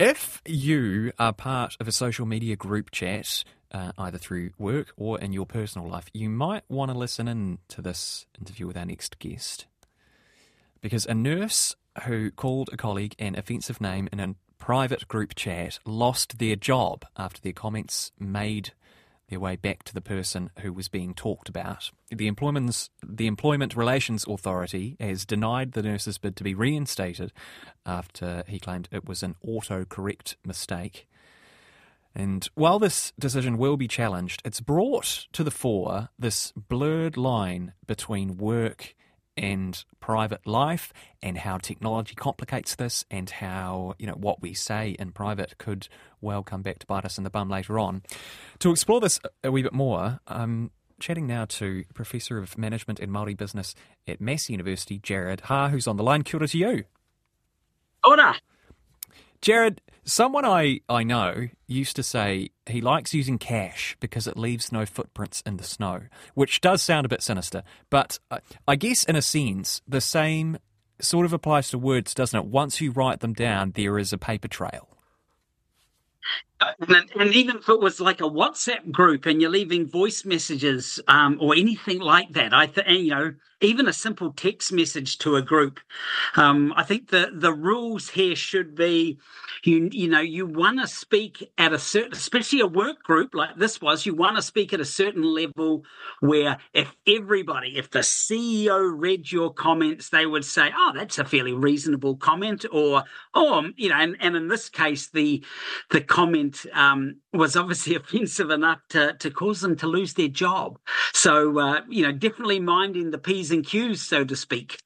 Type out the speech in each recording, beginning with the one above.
If you are part of a social media group chat, uh, either through work or in your personal life, you might want to listen in to this interview with our next guest. Because a nurse who called a colleague an offensive name in a private group chat lost their job after their comments made their way back to the person who was being talked about. The employment's the Employment Relations Authority has denied the nurse's bid to be reinstated after he claimed it was an autocorrect mistake. And while this decision will be challenged, it's brought to the fore this blurred line between work and private life and how technology complicates this and how you know what we say in private could well come back to bite us in the bum later on. To explore this a wee bit more, I'm chatting now to Professor of Management and Māori Business at Massey University, Jarrod Haar, who's on the line. Kia ora to you. Ora. Jarrod, someone I, I know used to say he likes using cash because it leaves no footprints in the snow, which does sound a bit sinister. But I, I guess, in a sense, the same sort of applies to words, doesn't it? Once you write them down, there is a paper trail. And, and, even if it was like a WhatsApp group and you're leaving voice messages um, or anything like that, I think you know even a simple text message to a group. Um, I think the the rules here should be, you you know, you want to speak at a certain, especially a work group like this was. You want to speak at a certain level where if everybody, if the CEO read your comments, they would say, "Oh, that's a fairly reasonable comment," or "Oh, you know," and, and in this case, the the comment um, was obviously offensive enough to to cause them to lose their job. So uh, you know, definitely minding the p's and Q's, so to speak.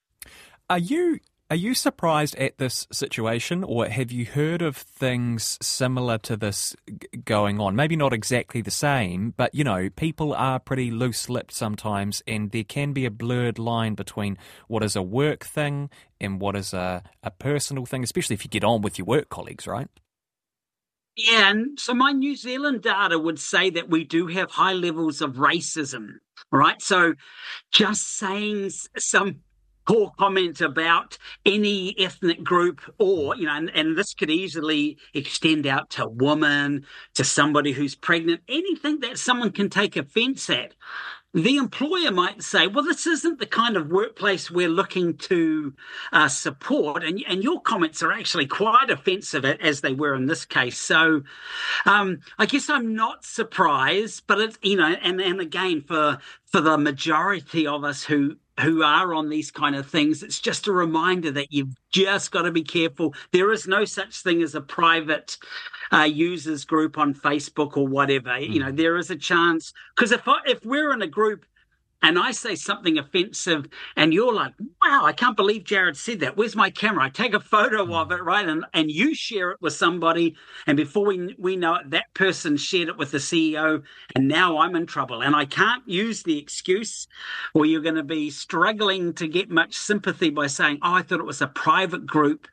Are you are you surprised at this situation, or have you heard of things similar to this going on? Maybe not exactly the same, but you know, people are pretty loose lipped sometimes, and there can be a blurred line between what is a work thing and what is a, a personal thing, especially if you get on with your work colleagues, right? Yeah, and so my New Zealand data would say that we do have high levels of racism, right? So just saying some poor comment about any ethnic group or you know and, and, this could easily extend out to women to somebody who's pregnant anything that someone can take offense at the employer might say, well, this isn't the kind of workplace we're looking to uh, support. And, and your comments are actually quite offensive as they were in this case. So um, I guess I'm not surprised, but it's, you know, and, and again, for, for the majority of us who, who are on these kind of things, it's just a reminder that you've just got to be careful. There is no such thing as a private uh, users group on Facebook or whatever. Mm. You know, hmm. there is a chance because if I, if we're in a group and I say something offensive, and you're like, wow, I can't believe Jarrod said that. Where's my camera? I take a photo of it, right? And and you share it with somebody, and before we we know it, that person shared it with the CEO, and now I'm in trouble. And I can't use the excuse, or you're going to be struggling to get much sympathy by saying, oh, I thought it was a private group,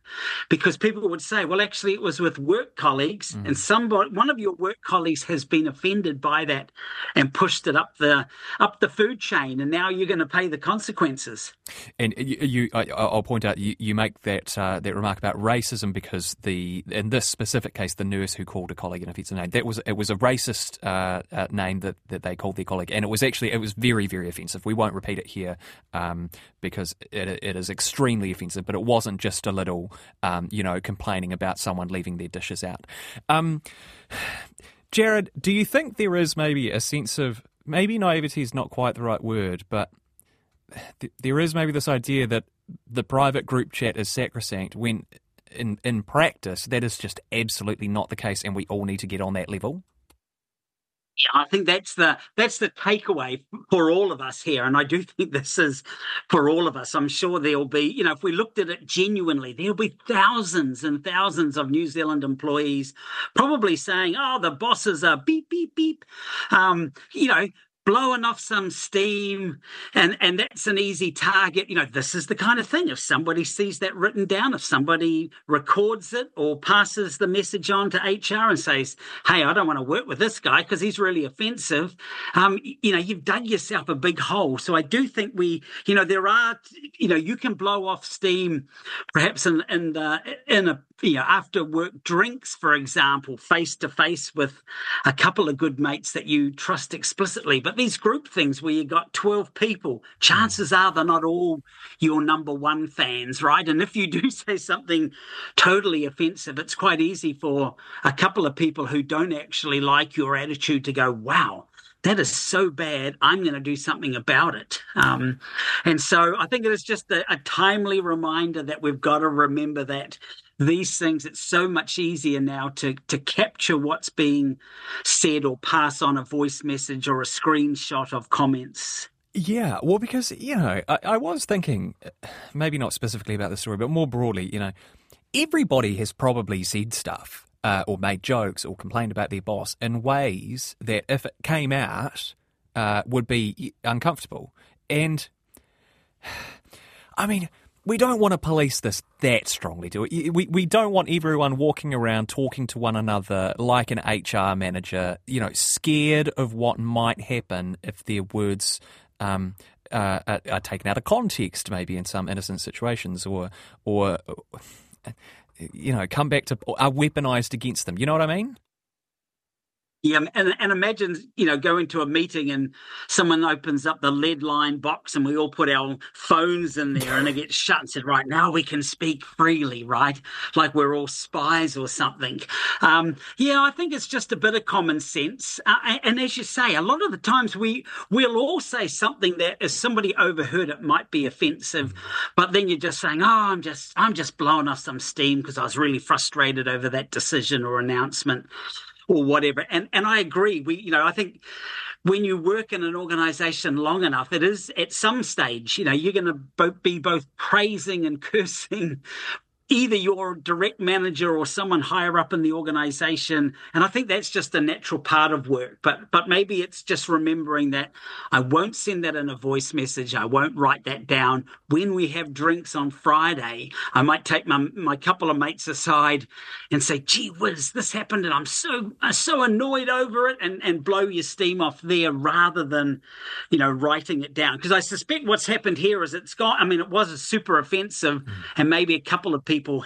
because people would say, well, actually, it was with work colleagues, mm. and somebody, one of your work colleagues has been offended by that, and pushed it up the up the food chain and now you're going to pay the consequences. And you, you I, will point out, you, you make that uh, that remark about racism because the in this specific case, the nurse who called a colleague an offensive name, that was it was a racist uh, uh, name that, that they called their colleague, and it was actually it was very very offensive. We won't repeat it here um, because it, it is extremely offensive, but it wasn't just a little, um, you know, complaining about someone leaving their dishes out. Um, Jarrod, do you think there is maybe a sense of maybe naivety is not quite the right word, but th- there is maybe this idea that the private group chat is sacrosanct when in in practice that is just absolutely not the case and we all need to get on that level I think that's the that's the takeaway for all of us here, and I do think this is for all of us. I'm sure there'll be, you know, if we looked at it genuinely, there'll be thousands and thousands of New Zealand employees probably saying, "Oh, the bosses are beep beep beep," um, you know, blowing off some steam and and that's an easy target. You know this is the kind of thing if somebody sees that written down if somebody records it or passes the message on to hr and says hey i don't want to work with this guy because he's really offensive um, you know you've dug yourself a big hole. So i do think we you know there are you know you can blow off steam perhaps in in, the, in a you know, after work drinks, for example, face to face with a couple of good mates that you trust explicitly. But these group things where you got 12 people, chances are they're not all your number one fans, right? And if you do say something totally offensive, it's quite easy for a couple of people who don't actually like your attitude to go, wow, that is so bad. I'm going to do something about it. Um, and so I think it is just a, a timely reminder that we've got to remember that these things, it's so much easier now to, to capture what's being said or pass on a voice message or a screenshot of comments. Yeah, well, because, you know, I, I was thinking, maybe not specifically about the story, but more broadly, you know, everybody has probably said stuff uh, or made jokes or complained about their boss in ways that, if it came out, uh, would be uncomfortable. And I mean, we don't want to police this that strongly, do we? We we don't want everyone walking around talking to one another like an HR manager, you know, scared of what might happen if their words um, uh, are, are, taken out of context, maybe in some innocent situations, or or you know, come back to are weaponized against them. You know what I mean? Yeah, and, and imagine, you know, going to a meeting and someone opens up the lead line box and we all put our phones in there and it gets shut and said, right now we can speak freely, right? Like we're all spies or something. Um, yeah, I think it's just a bit of common sense. Uh, and as you say, a lot of the times we, we'll all say something that if somebody overheard it might be offensive, but then you're just saying, oh, I'm just, I'm just blowing off some steam because I was really frustrated over that decision or announcement or whatever. And and I agree. We you know I think when you work in an organization long enough, it is at some stage, you know, you're going to be both praising and cursing either your direct manager or someone higher up in the organization. And i think that's just a natural part of work. But but maybe it's just remembering that i won't send that in a voice message. I won't write that down. When we have drinks on friday i might take my my couple of mates aside and say gee whiz this happened and i'm so I'm so annoyed over it and and blow your steam off there rather than you know writing it down. Because i suspect what's happened here is it's got i mean it was a super offensive mm. and maybe a couple of people people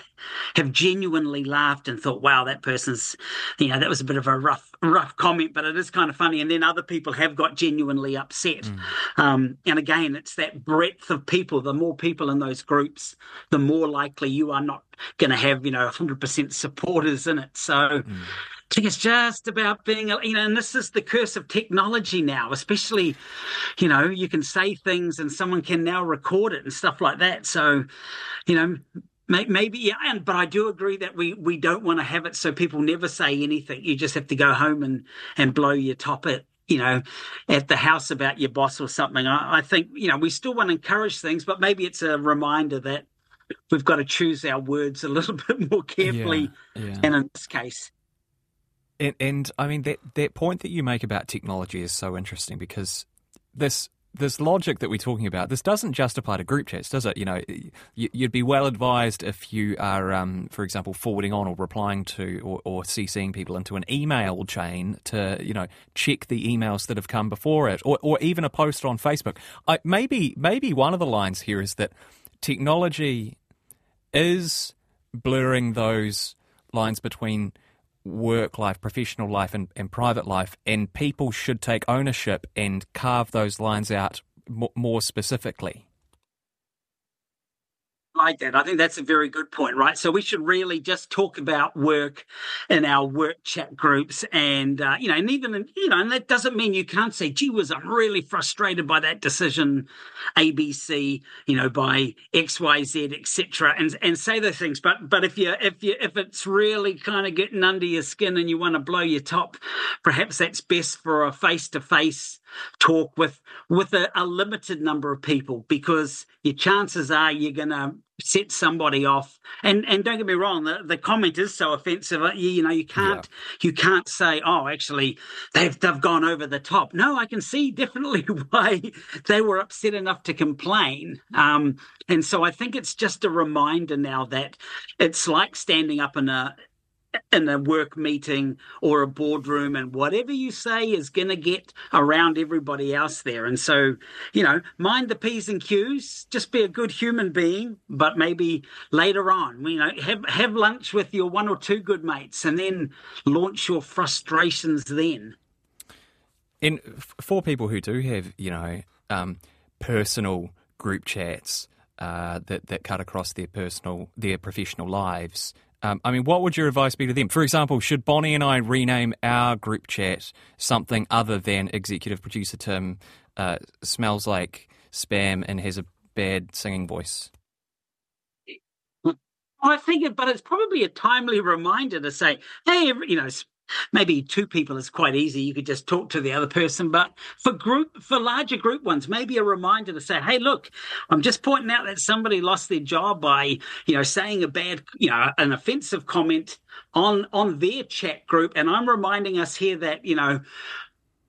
have genuinely laughed and thought, wow, that person's, you know, that was a bit of a rough, rough comment, but it is kind of funny. And then other people have got genuinely upset. Mm. Um, and again, it's that breadth of people. The more people in those groups, the more likely you are not going to have, you know, 100% supporters in it. So, mm. I think it's just about being, you know, and this is the curse of technology now, especially, you know, you can say things and someone can now record it and stuff like that. So, you know, Maybe, yeah, and but I do agree that we we don't want to have it so people never say anything. You just have to go home and and blow your top at you know at the house about your boss or something. I, I think you know we still want to encourage things, but maybe it's a reminder that we've got to choose our words a little bit more carefully. Yeah, yeah. And in this case, and, and I mean that that point that you make about technology is so interesting because this this logic that we're talking about, this doesn't just apply to group chats, does it? You know, you'd be well advised if you are, um, for example, forwarding on or replying to or, or CCing people into an email chain to, you know, check the emails that have come before it, or, or even a post on Facebook. I, maybe, maybe one of the lines here is that technology is blurring those lines between work life, professional life, and, and private life, and people should take ownership and carve those lines out more specifically. Like that. I think that's a very good point, right? So we should really just talk about work in our work chat groups, and uh, you know, and even you know, and that doesn't mean you can't say, "Gee whiz, I'm really frustrated by that decision, ABC, you know, by X, Y, Z, etc." And and say those things. But but if you if you if it's really kind of getting under your skin and you want to blow your top, perhaps that's best for a face to face talk with with a, a, limited number of people because your chances are you're going to set somebody off. And and don't get me wrong the, the comment is so offensive uh, you, you know you can't yeah. you can't say oh actually they've they've gone over the top. No i can see definitely why they were upset enough to complain. Um, and so i think it's just a reminder now that it's like standing up in a in a work meeting or a boardroom and whatever you say is going to get around everybody else there. And so you know mind the p's and q's just be a good human being but maybe later on you know have have lunch with your one or two good mates and then launch your frustrations then. In for people who do have you know um, personal group chats uh, that that cut across their personal their professional lives um, I mean, what would your advice be to them? For example, should Bonnie and I rename our group chat something other than executive producer Tim uh, smells like spam and has a bad singing voice? I think, but it's probably a timely reminder to say, hey, you know, maybe two people is quite easy you could just talk to the other person but for group for larger group ones maybe a reminder to say hey look i'm just pointing out that somebody lost their job by you know saying a bad you know an offensive comment on on their chat group and i'm reminding us here that you know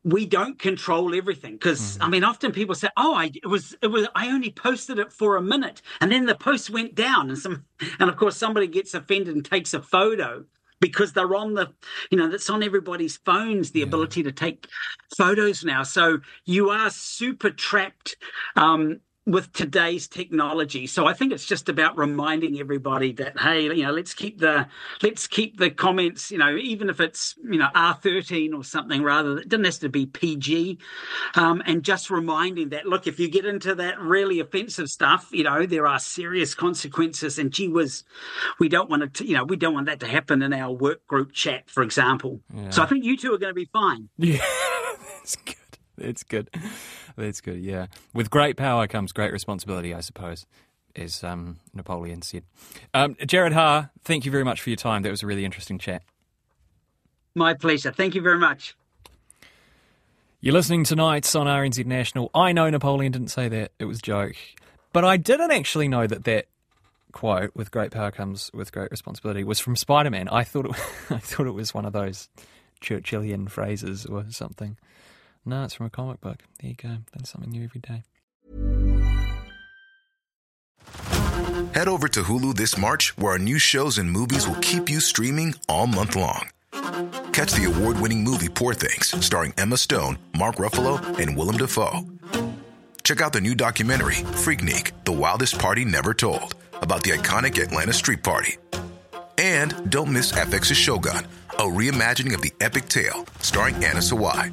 we don't control everything because mm-hmm. I mean, often people say, "Oh, I it was it was I only posted it for a minute, and then the post went down." And some, and of course, somebody gets offended and takes a photo because they're on the you know that's on everybody's phones the yeah. ability to take photos now so you are super trapped um, with today's technology. So I think it's just about reminding everybody that hey, you know, let's keep the let's keep the comments, you know, even if it's you know R thirteen or something rather. It doesn't have to be PG, um, and just reminding that look, if you get into that really offensive stuff, you know, there are serious consequences. And gee whiz, we don't want to, you know, we don't want that to happen in our work group chat, for example. Yeah. So I think you two are going to be fine. Yeah, that's good. That's good. That's good. Yeah, with great power comes great responsibility, I suppose, as um, Napoleon said. Um, Jarrod Haar, thank you very much for your time. That was a really interesting chat. My pleasure. Thank you very much. You're listening tonight on RNZ National. I know Napoleon didn't say that; it was a joke, but I didn't actually know that that quote "with great power comes with great responsibility" was from Spider Man. I thought it, I thought it was one of those Churchillian phrases or something. No, it's from a comic book. There you go. Learn something new every day. Head over to Hulu this March, where our new shows and movies will keep you streaming all month long. Catch the award winning movie Poor Things, starring Emma Stone, Mark Ruffalo, and Willem Dafoe. Check out the new documentary, Freaknik The Wildest Party Never Told, about the iconic Atlanta Street Party. And don't miss FX's Shogun, a reimagining of the epic tale, starring Anna Sawai.